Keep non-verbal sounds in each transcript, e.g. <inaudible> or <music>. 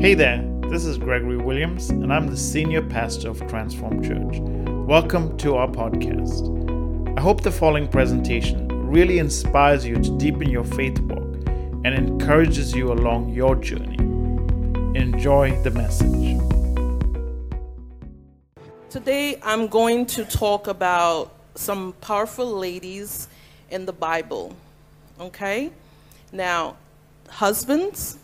Hey there, this is Gregory Williams, and I'm the senior pastor of Transform Church. Welcome to our podcast. I hope the following presentation really inspires you to deepen your faith walk and encourages you along your journey. Enjoy the message. Today, I'm going to talk about some powerful ladies in the Bible. Okay? Now, husbands,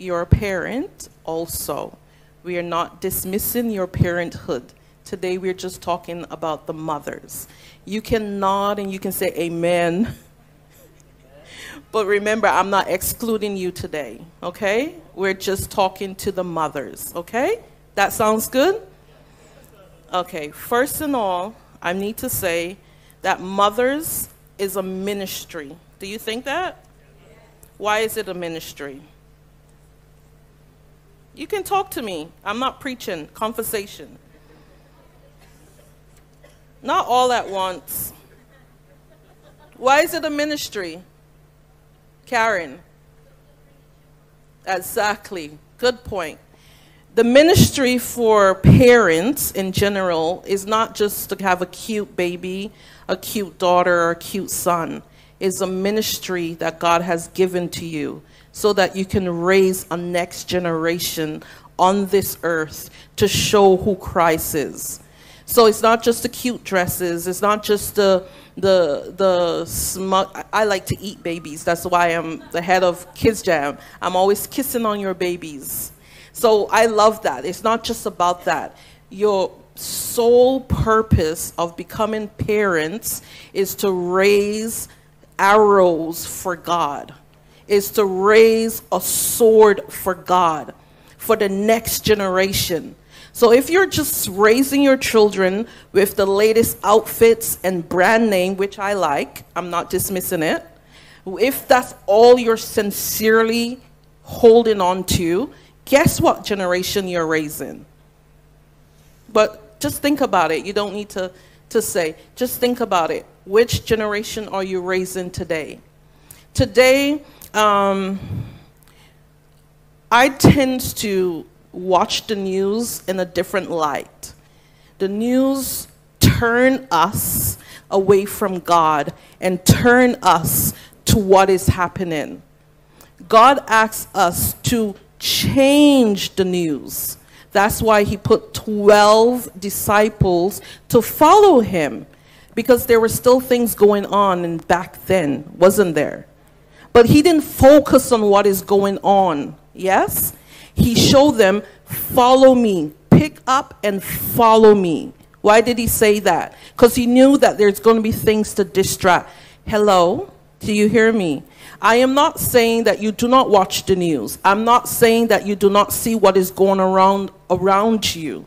you're parent also. We are not dismissing your parenthood. Today we're just talking about the mothers. You can nod and you can say amen. <laughs> but remember, I'm not excluding you today, okay? We're just talking to the mothers, okay? That sounds good? Okay, first and all, I need to say that mothers is a ministry. Do you think that? Why is it a ministry? You can talk to me. I'm not preaching, conversation. Not all at once. Why is it a ministry? Karen. Exactly. Good point. The ministry for parents in general is not just to have a cute baby, a cute daughter, or a cute son. It's a ministry that God has given to you so that you can raise a next generation on this earth to show who Christ is. So it's not just the cute dresses. It's not just the the the smug. I like to eat babies. That's why I'm the head of Kids Jam. I'm always kissing on your babies. So I love that. It's not just about that. Your sole purpose of becoming parents is to raise arrows for God is to raise a sword for God, for the next generation. So if you're just raising your children with the latest outfits and brand name, which I like, I'm not dismissing it. If that's all you're sincerely holding on to, guess what generation you're raising? But just think about it. You don't need to, to say, just think about it. Which generation are you raising today? Today, um, I tend to watch the news in a different light. The news turn us away from God and turn us to what is happening. God asks us to change the news. That's why he put 12 disciples to follow him because there were still things going on back then, wasn't there? But he didn't focus on what is going on. Yes? He showed them, follow me. Pick up and follow me. Why did he say that? Because he knew that there's going to be things to distract. Hello? Do you hear me? I am not saying that you do not watch the news. I'm not saying that you do not see what is going around around you.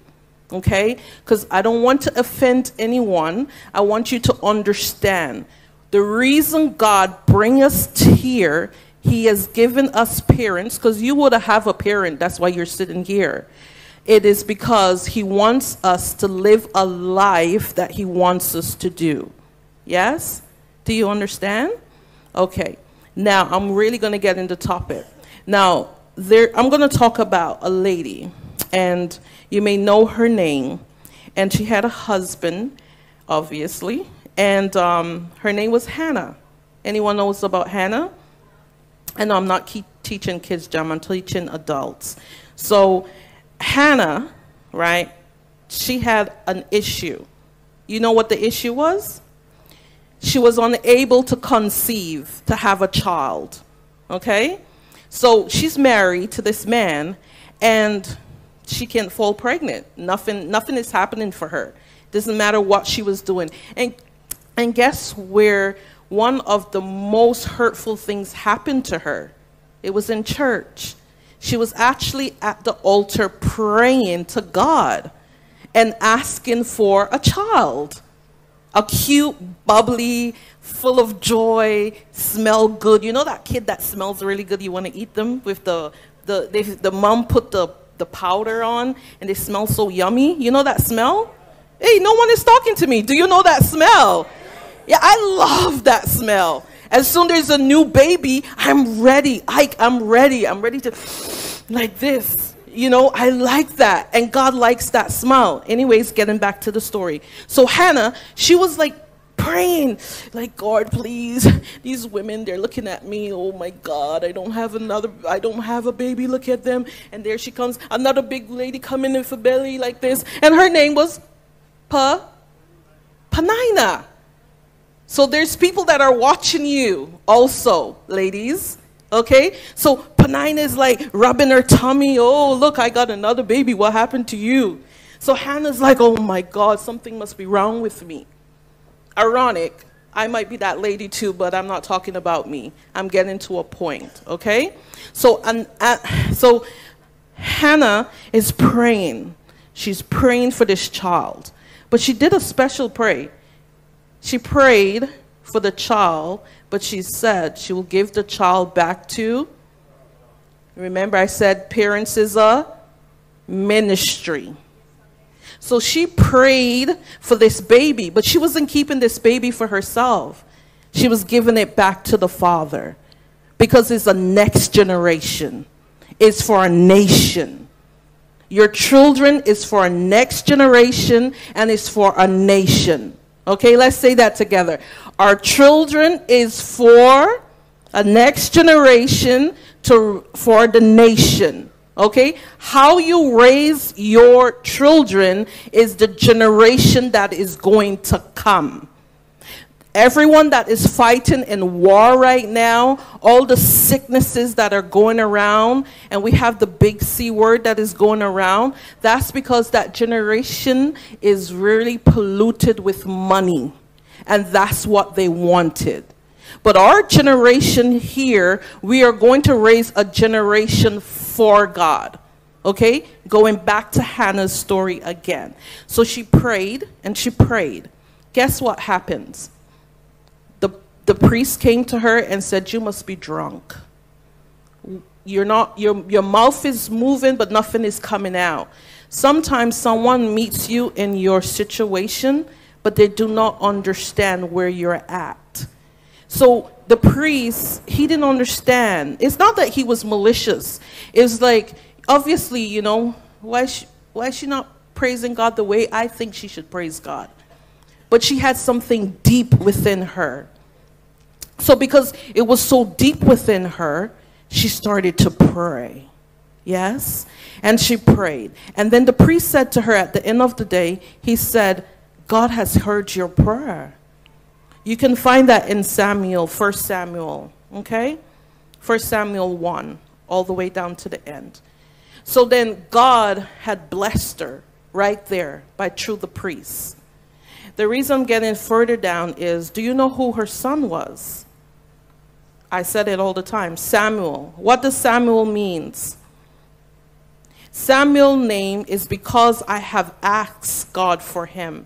Okay? Because I don't want to offend anyone. I want you to understand the reason God bring us here, he has given us parents, because you would have a parent, that's why you're sitting here. It is because he wants us to live a life that he wants us to do. Yes? Do you understand? Okay. Now, I'm really going to get into topic. Now, there, I'm going to talk about a lady, and you may know her name. And she had a husband, obviously, and um, her name was Hannah. Anyone knows about Hannah? And I'm not teaching kids, Jam, I'm teaching adults. So Hannah, right, she had an issue. You know what the issue was? She was unable to conceive, to have a child. Okay? So she's married to this man and she can't fall pregnant. Nothing, nothing is happening for her. Doesn't matter what she was doing. And and guess where one of the most hurtful things happened to her? It was in church. She was actually at the altar praying to God and asking for a child. A cute, bubbly, full of joy, smell good. You know that kid that smells really good, you want to eat them with the, the, they, the mom put the, the powder on and they smell so yummy. You know that smell? Hey, no one is talking to me. Do you know that smell? Yeah, I love that smell. As soon as there's a new baby, I'm ready. I, I'm ready. I'm ready to like this. You know, I like that. And God likes that smell. Anyways, getting back to the story. So Hannah, she was like praying, like, God, please, these women, they're looking at me. Oh my God, I don't have another, I don't have a baby. Look at them. And there she comes, another big lady coming in for belly like this. And her name was Pa, Peninnah. So there's people that are watching you also, ladies. Okay? So Peninnah is like rubbing her tummy. Oh, look, I got another baby. What happened to you? So Hannah's like, oh my God, something must be wrong with me. Ironic. I might be that lady too, but I'm not talking about me. I'm getting to a point, okay? So, uh, so Hannah is praying. She's praying for this child. But she did a special prayer. She prayed for the child, but she said she will give the child back to. Remember, I said parents is a ministry. So she prayed for this baby, but she wasn't keeping this baby for herself. She was giving it back to the father because it's a next generation, it's for a nation. Your children is for a next generation and it's for a nation. Okay, let's say that together. Our children is for a next generation to for the nation. Okay? How you raise your children is the generation that is going to come. Everyone that is fighting in war right now, all the sicknesses that are going around, and we have the big C word that is going around, that's because that generation is really polluted with money. And that's what they wanted. But our generation here, we are going to raise a generation for God. Okay? Going back to Hannah's story again. So she prayed and she prayed. Guess what happens? The priest came to her and said, You must be drunk. You're not, your, your mouth is moving, but nothing is coming out. Sometimes someone meets you in your situation, but they do not understand where you're at. So the priest, he didn't understand. It's not that he was malicious. It's like, obviously, you know, why, she, why is she not praising God the way I think she should praise God? But she had something deep within her. So, because it was so deep within her, she started to pray. Yes? And she prayed. And then the priest said to her at the end of the day, he said, God has heard your prayer. You can find that in Samuel, 1 Samuel, okay? 1 Samuel 1, all the way down to the end. So then God had blessed her right there by through the priest. The reason I'm getting further down is do you know who her son was? I said it all the time. Samuel. What does Samuel means? Samuel name is because I have asked God for him.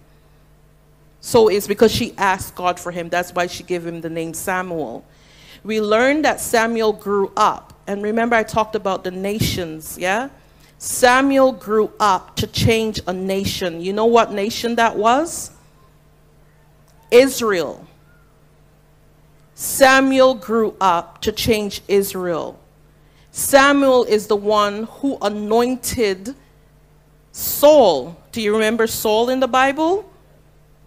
So it's because she asked God for him. That's why she gave him the name Samuel. We learned that Samuel grew up. And remember I talked about the nations, yeah? Samuel grew up to change a nation. You know what nation that was? Israel. Samuel grew up to change Israel. Samuel is the one who anointed Saul. Do you remember Saul in the Bible?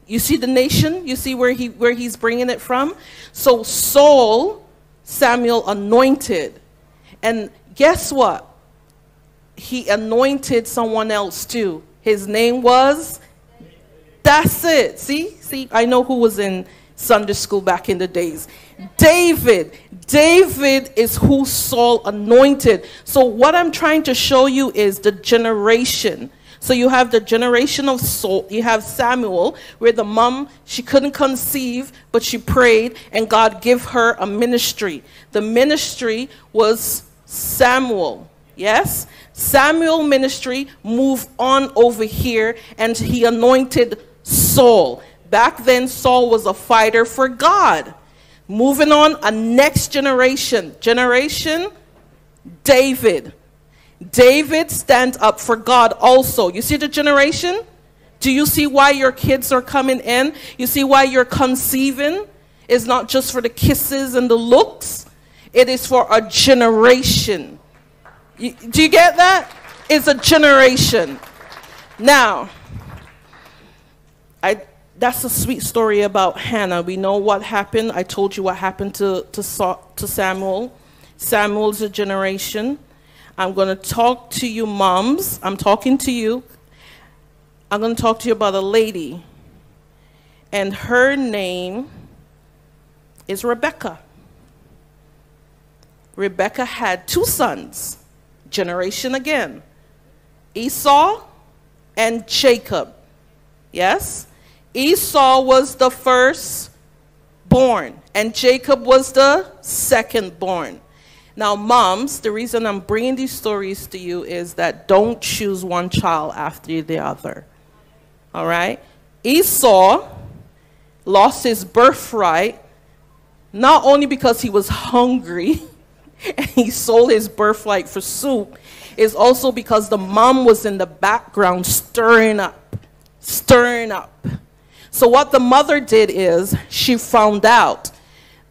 You see the nation? You see where he where he's bringing it from? So Saul, Samuel anointed. And guess what? He anointed someone else too. His name was That's it. See? See, I know who was in Sunday school back in the days. David. David is who Saul anointed. So, what I'm trying to show you is the generation. So, you have the generation of Saul. You have Samuel, where the mom, she couldn't conceive, but she prayed, and God gave her a ministry. The ministry was Samuel. Yes? Samuel ministry moved on over here, and he anointed Saul. Back then, Saul was a fighter for God. Moving on, a next generation. Generation David. David stands up for God also. You see the generation? Do you see why your kids are coming in? You see why you're conceiving? It's not just for the kisses and the looks, it is for a generation. You, do you get that? It's a generation. Now, I, that's a sweet story about Hannah. We know what happened. I told you what happened to, to, to Samuel. Samuel's a generation. I'm going to talk to you, moms. I'm talking to you. I'm going to talk to you about a lady. And her name is Rebecca. Rebecca had two sons, generation again Esau and Jacob. Yes? Esau was the first born, and Jacob was the second born. Now, moms, the reason I'm bringing these stories to you is that don't choose one child after the other. All right? Esau lost his birthright not only because he was hungry <laughs> and he sold his birthright for soup, is also because the mom was in the background stirring up, stirring up. So, what the mother did is she found out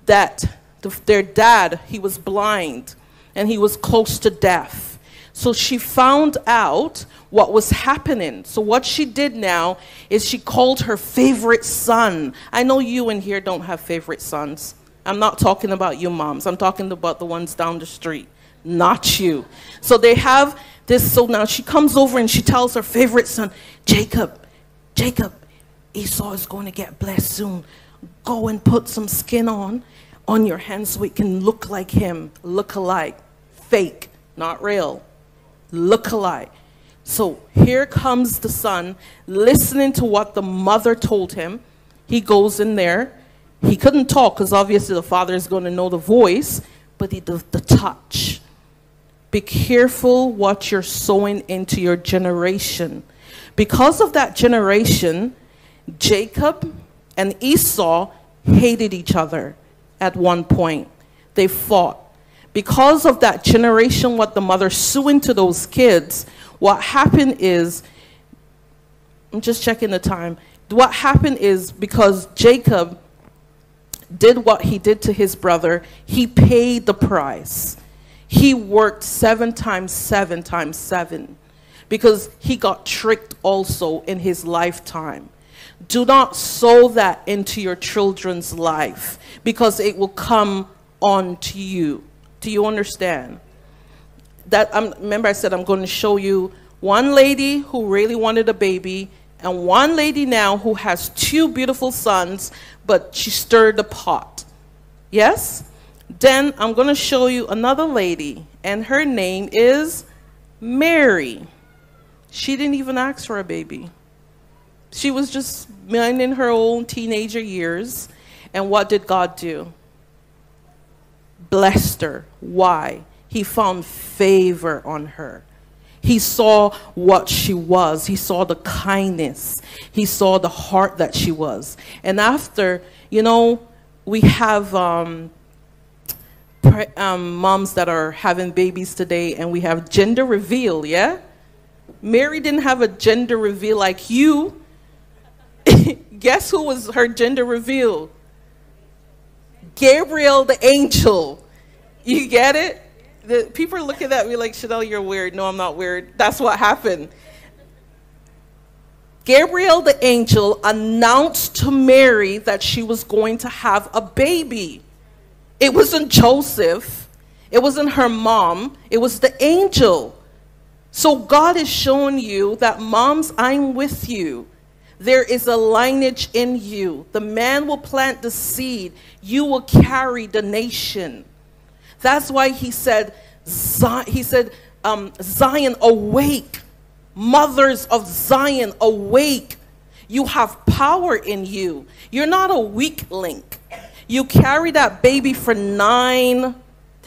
that the, their dad, he was blind and he was close to death. So, she found out what was happening. So, what she did now is she called her favorite son. I know you in here don't have favorite sons. I'm not talking about you moms, I'm talking about the ones down the street, not you. So, they have this. So now she comes over and she tells her favorite son, Jacob, Jacob, Esau is going to get blessed soon. Go and put some skin on on your hands so it can look like him, look alike, fake, not real, look alike. So here comes the son, listening to what the mother told him. He goes in there. He couldn't talk because obviously the father is going to know the voice, but he, the, the touch. Be careful what you're sowing into your generation. Because of that generation, Jacob and Esau hated each other at one point. They fought. Because of that generation, what the mother suing to those kids, what happened is, I'm just checking the time. What happened is because Jacob did what he did to his brother, he paid the price. He worked seven times seven times seven because he got tricked also in his lifetime. Do not sow that into your children's life because it will come on to you. Do you understand? That um, remember I said I'm going to show you one lady who really wanted a baby and one lady now who has two beautiful sons, but she stirred the pot. Yes? Then I'm going to show you another lady, and her name is Mary. She didn't even ask for a baby. She was just minding her own teenager years. And what did God do? Blessed her. Why? He found favor on her. He saw what she was. He saw the kindness. He saw the heart that she was. And after, you know, we have um, um, moms that are having babies today, and we have gender reveal, yeah? Mary didn't have a gender reveal like you. Guess who was her gender reveal? Gabriel the angel. You get it? The, people are looking at me like, Chanel, you're weird. No, I'm not weird. That's what happened. Gabriel the angel announced to Mary that she was going to have a baby. It wasn't Joseph, it wasn't her mom, it was the angel. So God is showing you that, moms, I'm with you. There is a lineage in you. The man will plant the seed, you will carry the nation. That's why he said, he said, um, Zion, awake. Mothers of Zion, awake. You have power in you. You're not a weak link. You carry that baby for nine,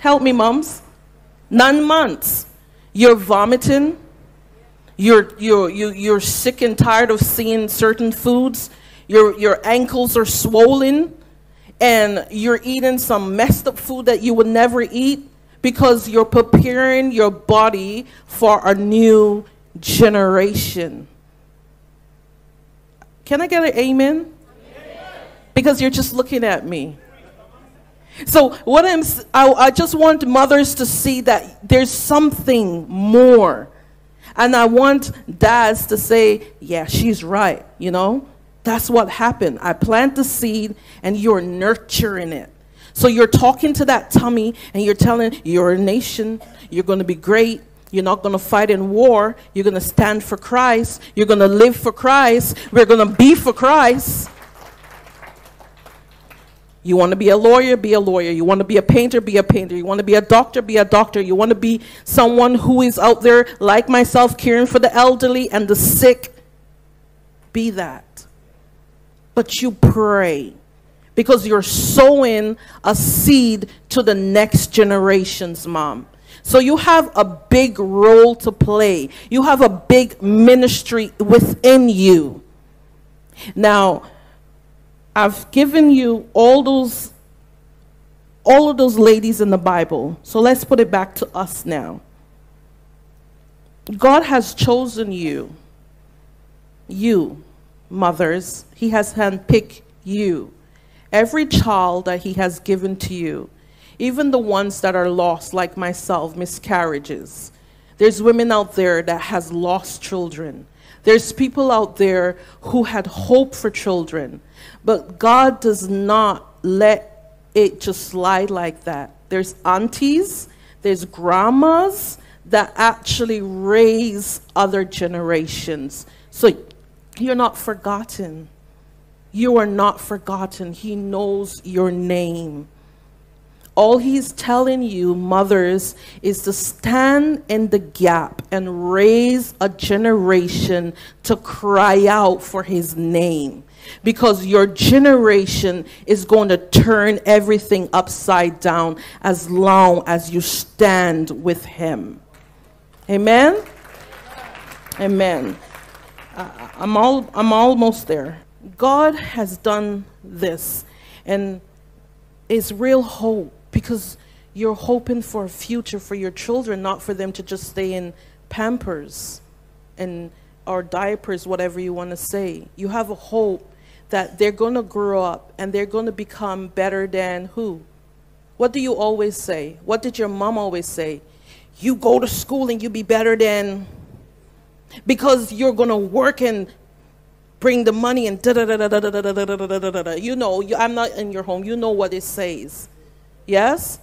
help me, moms, nine months. You're vomiting. You're, you're, you, you're sick and tired of seeing certain foods. Your, your ankles are swollen. And you're eating some messed up food that you would never eat because you're preparing your body for a new generation. Can I get an amen? Because you're just looking at me. So what I'm, I just want mothers to see that there's something more. And I want dads to say, yeah, she's right, you know? That's what happened. I plant the seed and you're nurturing it. So you're talking to that tummy and you're telling you're a nation, you're going to be great, you're not going to fight in war, you're going to stand for Christ, you're going to live for Christ, we're going to be for Christ. You want to be a lawyer, be a lawyer. You want to be a painter, be a painter. You want to be a doctor, be a doctor. You want to be someone who is out there, like myself, caring for the elderly and the sick. Be that. But you pray because you're sowing a seed to the next generations, mom. So you have a big role to play. You have a big ministry within you. Now, I've given you all those all of those ladies in the Bible. So let's put it back to us now. God has chosen you. You, mothers, he has handpicked you. Every child that he has given to you, even the ones that are lost like myself, miscarriages. There's women out there that has lost children. There's people out there who had hope for children, but God does not let it just slide like that. There's aunties, there's grandmas that actually raise other generations. So you're not forgotten. You are not forgotten. He knows your name. All he's telling you, mothers, is to stand in the gap and raise a generation to cry out for his name. Because your generation is going to turn everything upside down as long as you stand with him. Amen? Amen. I'm, all, I'm almost there. God has done this, and it's real hope because you're hoping for a future for your children, not for them to just stay in pampers and or diapers, whatever you want to say. You have a hope that they're going to grow up and they're going to become better than who? What do you always say? What did your mom always say? You go to school and you be better than because you're going to work and bring the money and da da da da da da da da da da da. You know, you, I'm not in your home. You know what it says. Yes?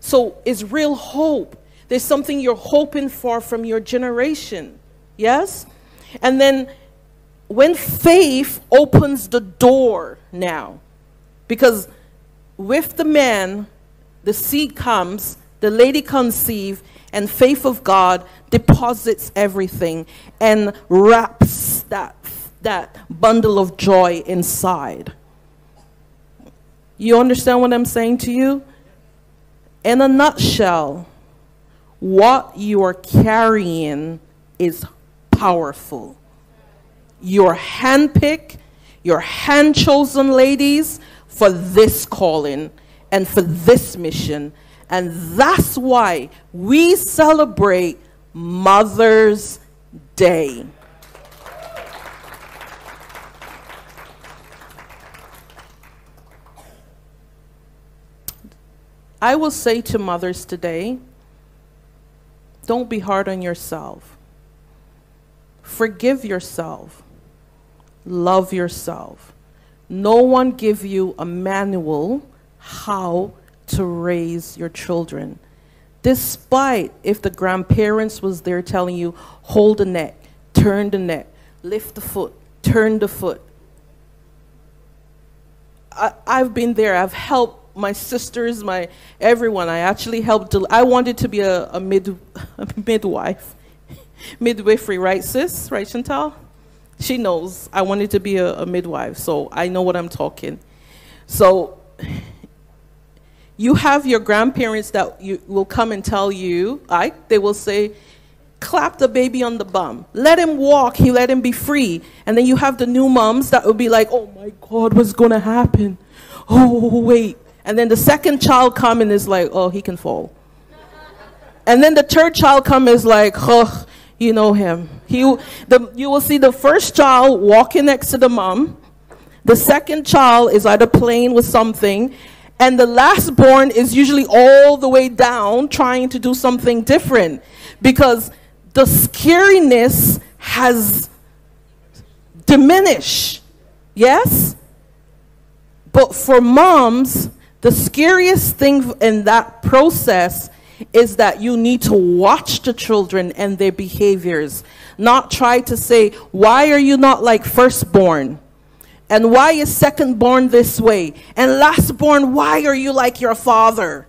So it's real hope. There's something you're hoping for from your generation. Yes? And then when faith opens the door now, because with the man, the seed comes, the lady conceive, and faith of God deposits everything and wraps that, that bundle of joy inside. You understand what I'm saying to you? In a nutshell, what you are carrying is powerful. You're handpicked, you're hand chosen ladies for this calling and for this mission. And that's why we celebrate Mother's Day. I will say to mothers today don't be hard on yourself. Forgive yourself. Love yourself. No one give you a manual how to raise your children. Despite if the grandparents was there telling you, hold the neck, turn the neck, lift the foot, turn the foot. I, I've been there. I've helped my sisters, my everyone. I actually helped. del- I wanted to be a, a mid <laughs> a midwife, <laughs> midwifery, right, sis? Right, Chantal? She knows I wanted to be a, a midwife, so I know what I'm talking. So <sighs> you have your grandparents that you will come and tell you, right? They will say, clap the baby on the bum. Let him walk. He let him be free. And then you have the new moms that will be like, oh my God, what's going to happen? Oh, wait. And then the second child come and is like, oh, he can fall. And then the third child come is like, oh, you know him. He, the, you will see the first child walking next to the mom. The second child is either playing with something, And the last born is usually all the way down trying to do something different because the scariness has diminished. Yes? But for moms, the scariest thing in that process is that you need to watch the children and their behaviors, not try to say, Why are you not like firstborn? And why is secondborn this way? And lastborn, why are you like your father?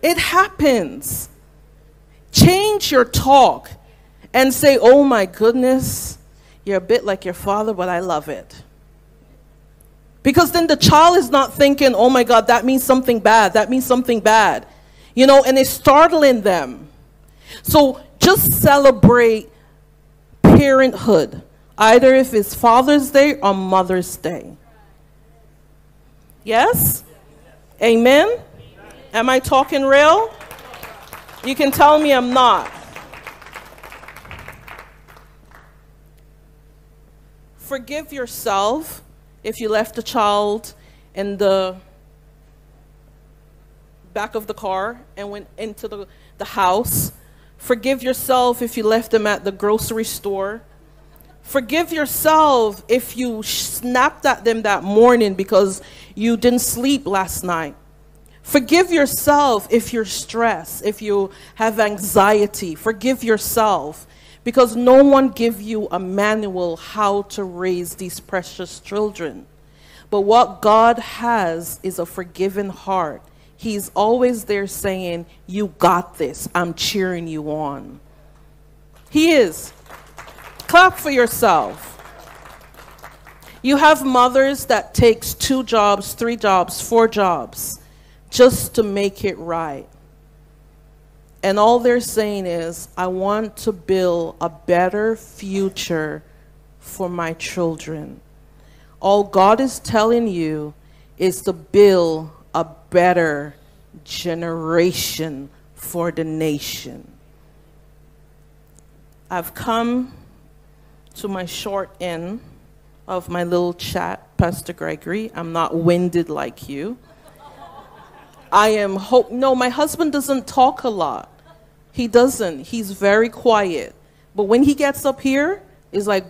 It happens. Change your talk and say, Oh my goodness, you're a bit like your father, but I love it. Because then the child is not thinking, oh my God, that means something bad. That means something bad. You know, and it's startling them. So just celebrate parenthood, either if it's Father's Day or Mother's Day. Yes? Amen? Am I talking real? You can tell me I'm not. Forgive yourself if you left a child in the back of the car and went into the, the house. Forgive yourself if you left them at the grocery store. Forgive yourself if you snapped at them that morning because you didn't sleep last night. Forgive yourself if you're stressed, if you have anxiety. Forgive yourself because no one give you a manual how to raise these precious children. But what God has is a forgiving heart. He's always there saying, You got this. I'm cheering you on. He is. Clap for yourself. You have mothers that takes two jobs, three jobs, four jobs just to make it right. And all they're saying is, I want to build a better future for my children. All God is telling you is to build a better generation for the nation. I've come to my short end of my little chat, Pastor Gregory. I'm not winded like you. I am hope. No, my husband doesn't talk a lot. He doesn't. He's very quiet. But when he gets up here, it's like,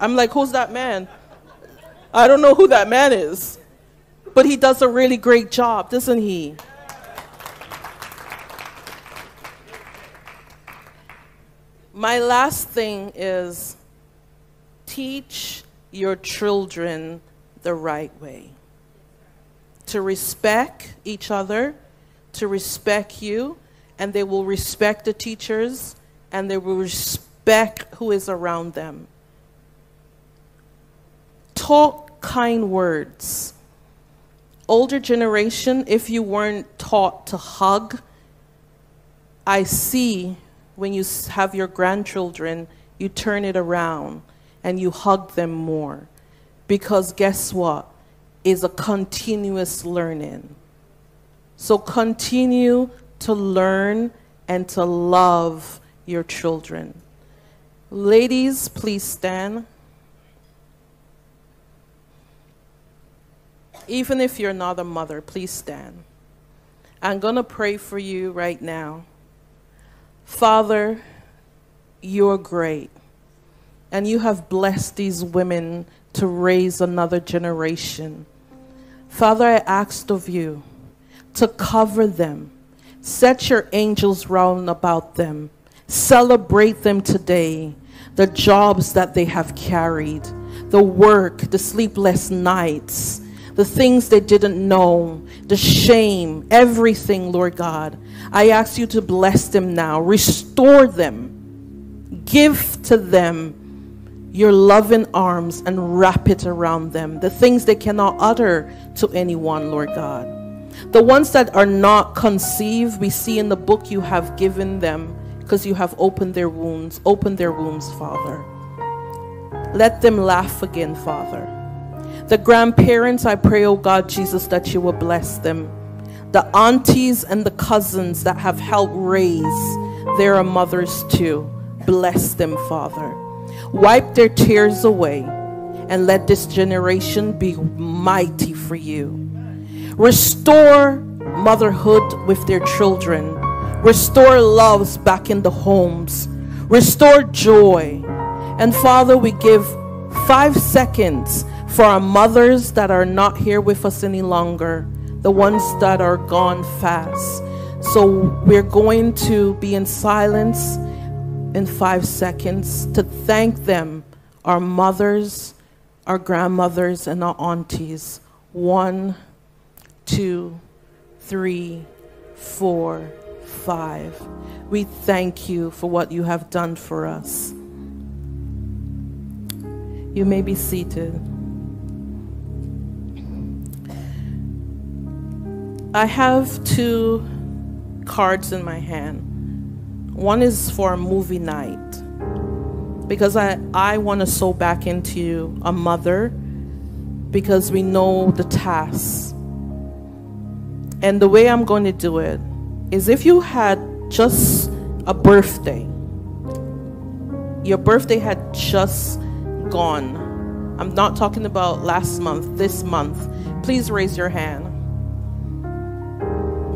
I'm like, who's that man? I don't know who that man is. But he does a really great job, doesn't he? My last thing is teach your children the right way to respect each other, to respect you, and they will respect the teachers and they will respect who is around them. Talk kind words. Older generation, if you weren't taught to hug, I see when you have your grandchildren, you turn it around and you hug them more. Because guess what? Is a continuous learning. So continue to learn and to love your children. Ladies, please stand. Even if you're not a mother, please stand. I'm going to pray for you right now. Father, you're great. And you have blessed these women to raise another generation. Father, I asked of you to cover them, set your angels round about them, celebrate them today, the jobs that they have carried, the work, the sleepless nights, the things they didn't know, the shame, everything, Lord God. I ask you to bless them now, restore them, give to them your loving arms and wrap it around them. The things they cannot utter to anyone, Lord God. The ones that are not conceived, we see in the book you have given them because you have opened their wounds. Open their wounds, Father. Let them laugh again, Father. The grandparents, I pray, oh God, Jesus, that you will bless them. The aunties and the cousins that have helped raise their mothers too. Bless them, Father. Wipe their tears away and let this generation be mighty for you. Restore motherhood with their children. Restore loves back in the homes. Restore joy. And Father, we give five seconds for our mothers that are not here with us any longer, the ones that are gone fast. So we're going to be in silence in five seconds to thank them, our mothers, our grandmothers, and our aunties. One, two, three, four, five. We thank you for what you have done for us. You may be seated. I have two cards in my hand. One is for a movie night because I, I want to sow back into a mother because we know the tasks. And the way I'm going to do it is if you had just a birthday, your birthday had just gone. I'm not talking about last month, this month. Please raise your hand.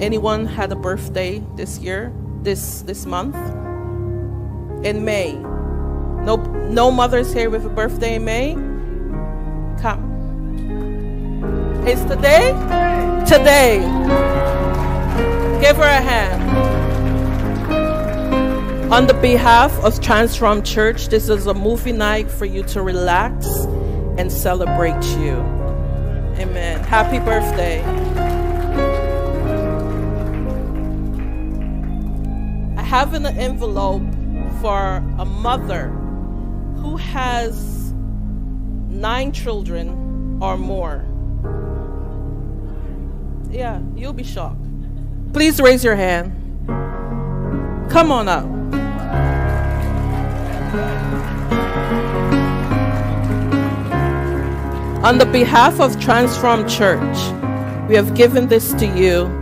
Anyone had a birthday this year, this this month? In May. No no mothers here with a birthday in May? Come. It's today? Today. Give her a hand. On the behalf of Transform Church, this is a movie night for you to relax and celebrate you. Amen. Happy birthday. Have an envelope for a mother who has nine children or more. Yeah, you'll be shocked. Please raise your hand. Come on up. On the behalf of Transform Church, we have given this to you.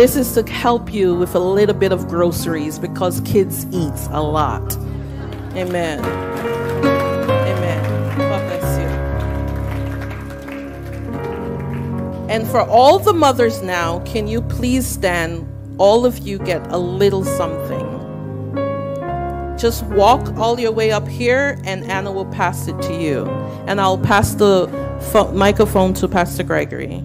This is to help you with a little bit of groceries because kids eat a lot. Amen. Amen. God bless you. And for all the mothers now, can you please stand? All of you get a little something. Just walk all your way up here, and Anna will pass it to you. And I'll pass the pho- microphone to Pastor Gregory.